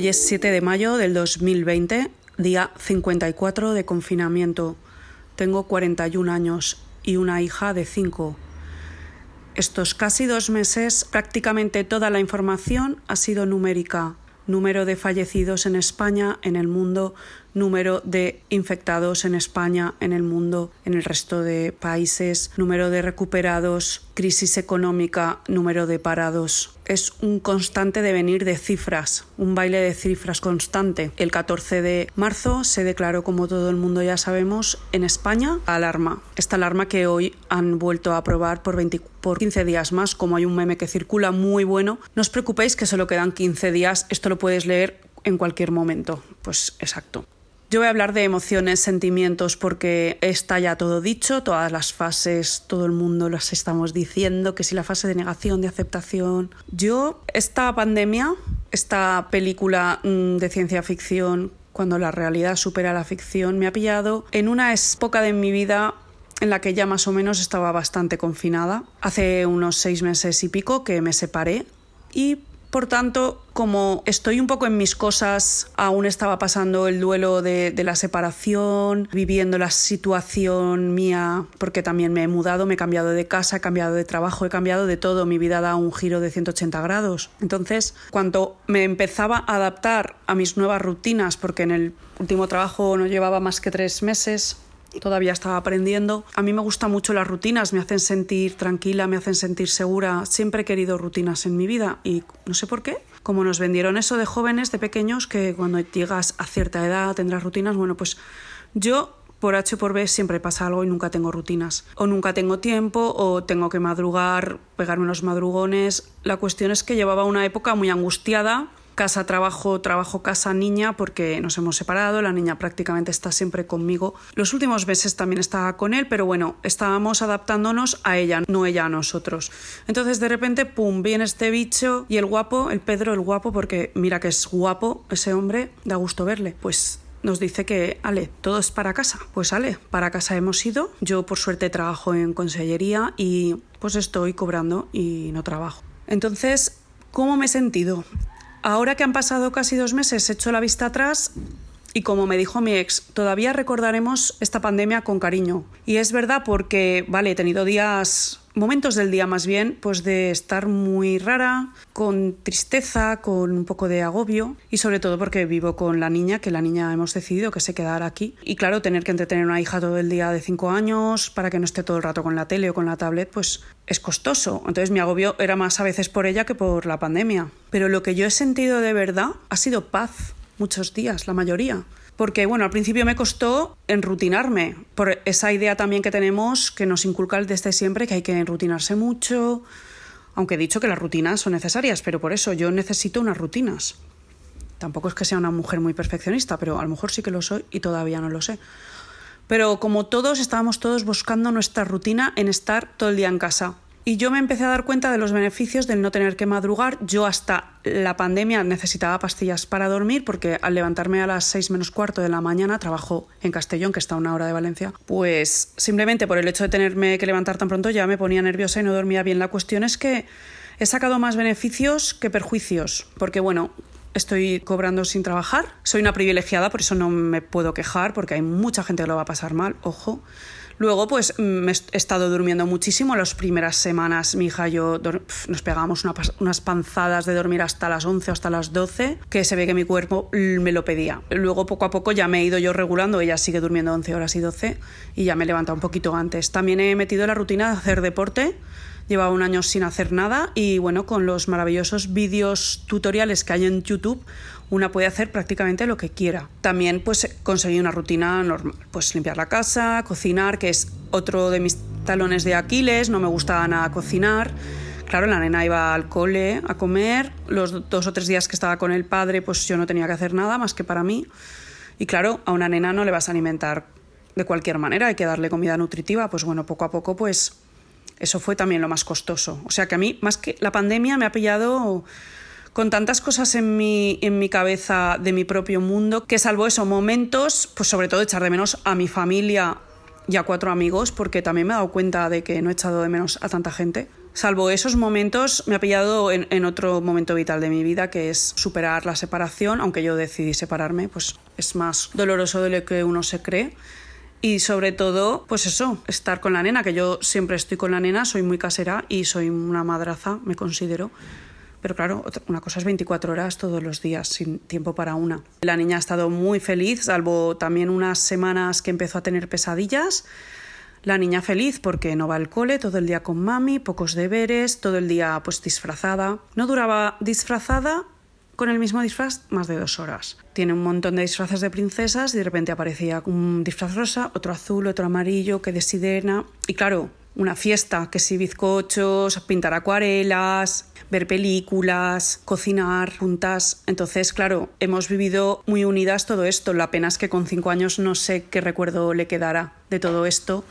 Hoy es 7 de mayo del 2020, día 54 de confinamiento. Tengo 41 años y una hija de 5. Estos casi dos meses prácticamente toda la información ha sido numérica. Número de fallecidos en España, en el mundo, número de infectados en España, en el mundo, en el resto de países, número de recuperados, crisis económica, número de parados. Es un constante devenir de cifras, un baile de cifras constante. El 14 de marzo se declaró, como todo el mundo ya sabemos, en España alarma. Esta alarma que hoy han vuelto a aprobar por, 20, por 15 días más, como hay un meme que circula muy bueno. No os preocupéis que solo quedan 15 días, esto lo puedes leer en cualquier momento. Pues exacto. Yo voy a hablar de emociones, sentimientos, porque está ya todo dicho, todas las fases, todo el mundo las estamos diciendo, que si la fase de negación, de aceptación. Yo, esta pandemia, esta película mm, de ciencia ficción, cuando la realidad supera la ficción, me ha pillado en una época de mi vida en la que ya más o menos estaba bastante confinada. Hace unos seis meses y pico que me separé y por tanto, como estoy un poco en mis cosas, aún estaba pasando el duelo de, la separación, viviendo la situación mía, porque también me he mudado, me he cambiado de casa, he cambiado de trabajo, he cambiado de todo, mi vida da un giro de 180 grados. Entonces, cuando me empezaba a adaptar a mis nuevas rutinas, porque en el último trabajo no llevaba más que tres meses, todavía estaba aprendiendo. A mí me gustan mucho las rutinas, me hacen sentir tranquila, me hacen sentir segura. Siempre he querido rutinas en mi vida y no sé por qué. Como nos vendieron eso de jóvenes, de pequeños, que cuando llegas a cierta edad tendrás rutinas, bueno, pues yo por H o por B siempre pasa algo y nunca tengo rutinas. O nunca tengo tiempo, o tengo que madrugar, pegarme los madrugones. La cuestión es que llevaba una época muy angustiada casa, trabajo, trabajo, casa, niña, porque nos hemos separado, la niña prácticamente está siempre conmigo. Los últimos meses también estaba con él, pero bueno, estábamos adaptándonos a ella, no ella a nosotros. Entonces de repente, ¡pum!, viene este bicho y el guapo, el Pedro, el guapo, porque mira que es guapo ese hombre, da gusto verle. Pues nos dice que, Ale, todo es para casa. Pues Ale, para casa hemos ido. Yo por suerte trabajo en consellería y pues estoy cobrando y no trabajo. Entonces, ¿cómo me he sentido? Ahora que han pasado casi dos meses, he hecho la vista atrás y como me dijo mi ex, todavía recordaremos esta pandemia con cariño. Y es verdad porque, vale, he tenido días momentos del día más bien, pues de estar muy rara, con tristeza, con un poco de agobio y sobre todo porque vivo con la niña, que la niña hemos decidido que se quedara aquí. Y claro, tener que entretener a una hija todo el día de cinco años para que no esté todo el rato con la tele o con la tablet, pues es costoso. Entonces mi agobio era más a veces por ella que por la pandemia. Pero lo que yo he sentido de verdad ha sido paz muchos días, la mayoría porque bueno, al principio me costó enrutinarme, por esa idea también que tenemos que nos inculca desde siempre que hay que enrutinarse mucho, aunque he dicho que las rutinas son necesarias, pero por eso yo necesito unas rutinas. Tampoco es que sea una mujer muy perfeccionista, pero a lo mejor sí que lo soy y todavía no lo sé. Pero como todos, estábamos todos buscando nuestra rutina en estar todo el día en casa. Y yo me empecé a dar cuenta de los beneficios del no tener que madrugar. Yo hasta la pandemia necesitaba pastillas para dormir porque al levantarme a las seis menos cuarto de la mañana, trabajo en Castellón, que está a una hora de Valencia, pues simplemente por el hecho de tenerme que levantar tan pronto ya me ponía nerviosa y no dormía bien. La cuestión es que he sacado más beneficios que perjuicios, porque bueno, estoy cobrando sin trabajar. Soy una privilegiada, por eso no me puedo quejar, porque hay mucha gente que lo va a pasar mal, ojo. Luego, pues mm, he estado durmiendo muchísimo. Las primeras semanas, mi hija y yo nos pegábamos unas panzadas de dormir hasta las 11 o hasta las 12, que se ve que mi cuerpo me lo pedía. Luego, poco a poco, ya me he ido yo regulando. Ella sigue durmiendo 11 horas y 12 y ya me he levantado un poquito antes. También he metido la rutina de hacer deporte llevaba un año sin hacer nada y bueno, con los maravillosos vídeos tutoriales que hay en YouTube, una puede hacer prácticamente lo que quiera. También pues conseguí una rutina normal, pues limpiar la casa, cocinar, que es otro de mis talones de Aquiles, no me gustaba nada cocinar. Claro, la nena iba al cole a comer, los dos o tres días que estaba con el padre, pues yo no tenía que hacer nada más que para mí. Y claro, a una nena no le vas a alimentar de cualquier manera, hay que darle comida nutritiva, pues bueno, poco a poco pues eso fue también lo más costoso. O sea que a mí, más que la pandemia, me ha pillado con tantas cosas en mi, en mi cabeza de mi propio mundo, que salvo esos momentos, pues sobre todo echar de menos a mi familia y a cuatro amigos, porque también me he dado cuenta de que no he echado de menos a tanta gente. Salvo esos momentos, me ha pillado en, en, otro momento vital de mi vida, que es superar la separación, aunque yo decidí separarme, pues es más doloroso de lo que uno se cree. Y sobre todo, pues eso, estar con la nena, que yo siempre estoy con la nena, soy muy casera y soy una madraza, me considero. Pero claro, una cosa es 24 horas todos los días, sin tiempo para una. La niña ha estado muy feliz, salvo también unas semanas que empezó a tener pesadillas. La niña feliz porque no va al cole, todo el día con mami, pocos deberes, todo el día pues disfrazada. No duraba disfrazada con el mismo disfraz más de dos horas. Tiene un montón de disfraces de princesas y de repente aparecía un disfraz rosa, otro azul, otro amarillo, que de sirena. Y claro, una fiesta, que si bizcochos, pintar acuarelas, ver películas, cocinar juntas. Entonces, claro, hemos vivido muy unidas todo esto. La pena es que con cinco años no sé qué recuerdo le quedará de todo esto.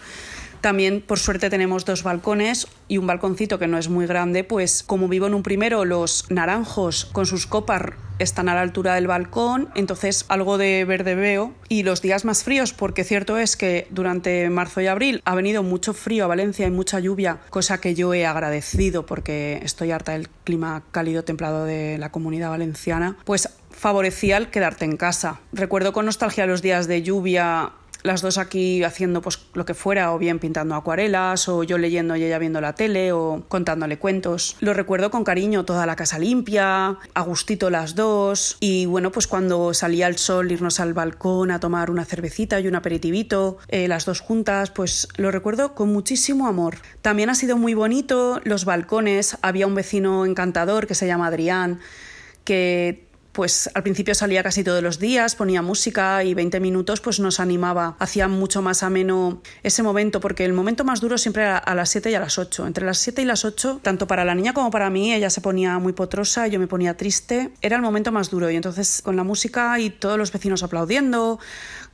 También, por suerte, tenemos dos balcones y un balconcito que no es muy grande, pues como vivo en un primero, los naranjos con sus copas están a la altura del balcón, entonces algo de verde veo. Y los días más fríos, porque cierto es que durante marzo y abril ha venido mucho frío a Valencia y mucha lluvia, cosa que yo he agradecido porque estoy harta del clima cálido templado de la comunidad valenciana, pues favorecía el quedarte en casa. Recuerdo con nostalgia los días de lluvia las dos aquí haciendo pues lo que fuera, o bien pintando acuarelas, o yo leyendo y ella viendo la tele, o contándole cuentos. Lo recuerdo con cariño, toda la casa limpia, a gustito las dos, y bueno, pues cuando salía el sol, irnos al balcón a tomar una cervecita y un aperitivito, eh, las dos juntas, pues lo recuerdo con muchísimo amor. También ha sido muy bonito los balcones, había un vecino encantador que se llama Adrián, que pues al principio salía casi todos los días, ponía música y 20 minutos pues nos animaba, hacía mucho más ameno ese momento, porque el momento más duro siempre era a las 7 y a las 8. Entre las 7 y las 8, tanto para la niña como para mí, ella se ponía muy potrosa, yo me ponía triste, era el momento más duro y entonces con la música y todos los vecinos aplaudiendo,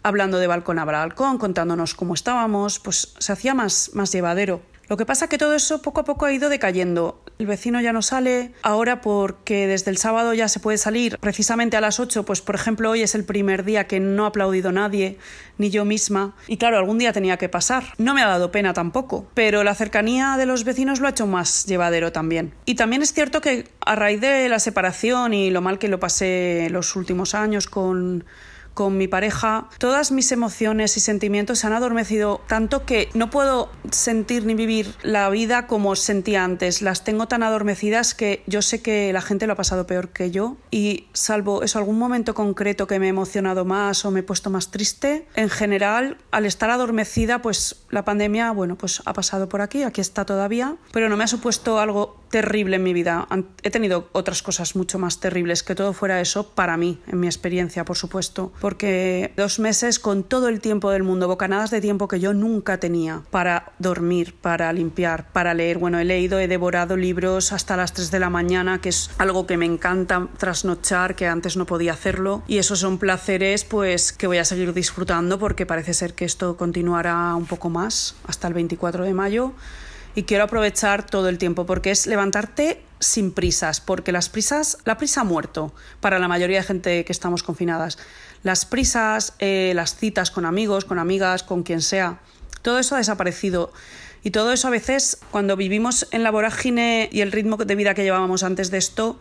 hablando de balcón a balcón, contándonos cómo estábamos, pues se hacía más, más llevadero. Lo que pasa es que todo eso poco a poco ha ido decayendo. El vecino ya no sale, ahora porque desde el sábado ya se puede salir precisamente a las 8, pues por ejemplo hoy es el primer día que no ha aplaudido nadie, ni yo misma, y claro, algún día tenía que pasar. No me ha dado pena tampoco, pero la cercanía de los vecinos lo ha hecho más llevadero también. Y también es cierto que a raíz de la separación y lo mal que lo pasé los últimos años con con mi pareja, todas mis emociones y sentimientos se han adormecido tanto que no puedo sentir ni vivir la vida como sentía antes. Las tengo tan adormecidas que yo sé que la gente lo ha pasado peor que yo y salvo eso algún momento concreto que me he emocionado más o me he puesto más triste, en general al estar adormecida pues la pandemia, bueno, pues ha pasado por aquí, aquí está todavía, pero no me ha supuesto algo terrible en mi vida. He tenido otras cosas mucho más terribles que todo fuera eso para mí, en mi experiencia, por supuesto porque dos meses con todo el tiempo del mundo, bocanadas de tiempo que yo nunca tenía para dormir, para limpiar, para leer. Bueno, he leído, he devorado libros hasta las 3 de la mañana, que es algo que me encanta trasnochar, que antes no podía hacerlo. Y esos son placeres pues que voy a seguir disfrutando porque parece ser que esto continuará un poco más hasta el 24 de mayo y quiero aprovechar todo el tiempo porque es levantarte sin prisas, porque las prisas, la prisa ha muerto para la mayoría de gente que estamos confinadas. Las prisas, eh, las citas con amigos, con amigas, con quien sea, todo eso ha desaparecido. Y todo eso a veces, cuando vivimos en la vorágine y el ritmo de vida que llevábamos antes de esto,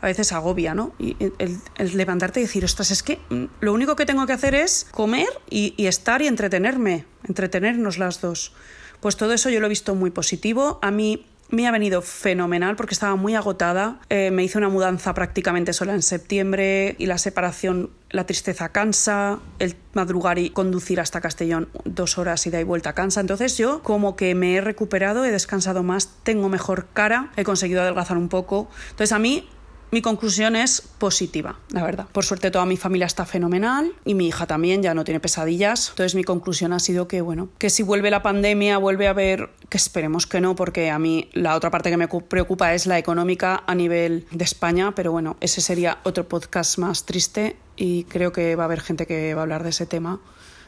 a veces agobia, ¿no? Y el, levantarte y decir, ostras, es que mm, lo único que tengo que hacer es comer y, y estar y entretenerme, entretenernos las dos. Pues todo eso yo lo he visto muy positivo. A mí me ha venido fenomenal porque estaba muy agotada. Eh, me hice una mudanza prácticamente sola en septiembre y la separación, la tristeza cansa, el madrugar y conducir hasta Castellón dos horas y de ahí vuelta cansa. Entonces yo como que me he recuperado, he descansado más, tengo mejor cara, he conseguido adelgazar un poco. Entonces a mí mi conclusión es positiva, la verdad. Por suerte toda mi familia está fenomenal y mi hija también ya no tiene pesadillas. Entonces mi conclusión ha sido que, bueno, que si vuelve la pandemia, vuelve a haber, que esperemos que no, porque a mí la otra parte que me preocupa es la económica a nivel de España, pero bueno, ese sería otro podcast más triste y creo que va a haber gente que va a hablar de ese tema.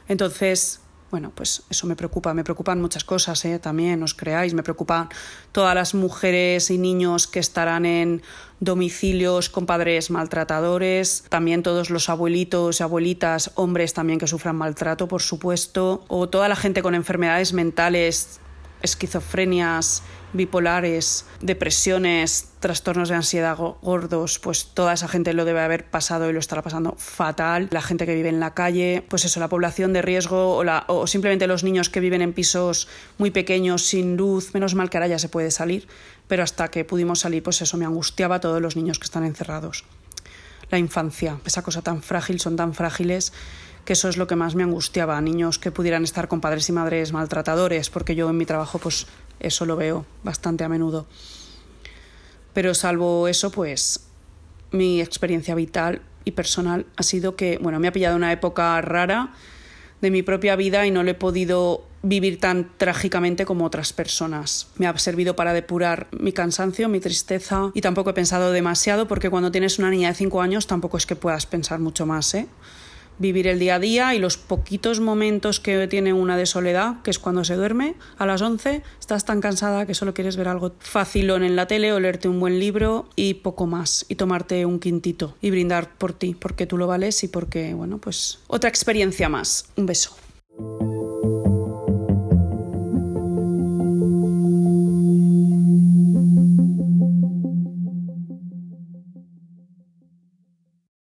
Entonces, bueno, pues eso me preocupa, me preocupan muchas cosas, ¿eh? también os creáis, me preocupan todas las mujeres y niños que estarán en domicilios con padres maltratadores, también todos los abuelitos y abuelitas, hombres también que sufran maltrato, por supuesto, o toda la gente con enfermedades mentales esquizofrenias, bipolares, depresiones, trastornos de ansiedad gordos, pues toda esa gente lo debe haber pasado y lo estará pasando fatal. La gente que vive en la calle, pues eso, la población de riesgo o, simplemente los niños que viven en pisos muy pequeños, sin luz, menos mal que ahora ya se puede salir, pero hasta que pudimos salir, pues eso me angustiaba a todos los niños que están encerrados. La infancia, esa cosa tan frágil, son tan frágiles que eso es lo que más me angustiaba, niños que pudieran estar con padres y madres maltratadores, porque yo en mi trabajo pues eso lo veo bastante a menudo. Pero salvo eso, pues mi experiencia vital y personal ha sido que, bueno, me ha pillado una época rara de mi propia vida y no lo he podido vivir tan trágicamente como otras personas. Me ha servido para depurar mi cansancio, mi tristeza y tampoco he pensado demasiado porque cuando tienes una niña de 5 años tampoco es que puedas pensar mucho más, ¿eh? Vivir el día a día y los poquitos momentos que tiene una de soledad, que es cuando se duerme a las 11, estás tan cansada que solo quieres ver algo facilón en la tele o leerte un buen libro y poco más y tomarte un quintito y brindar por ti, porque tú lo vales y porque, bueno, pues otra experiencia más. Un beso.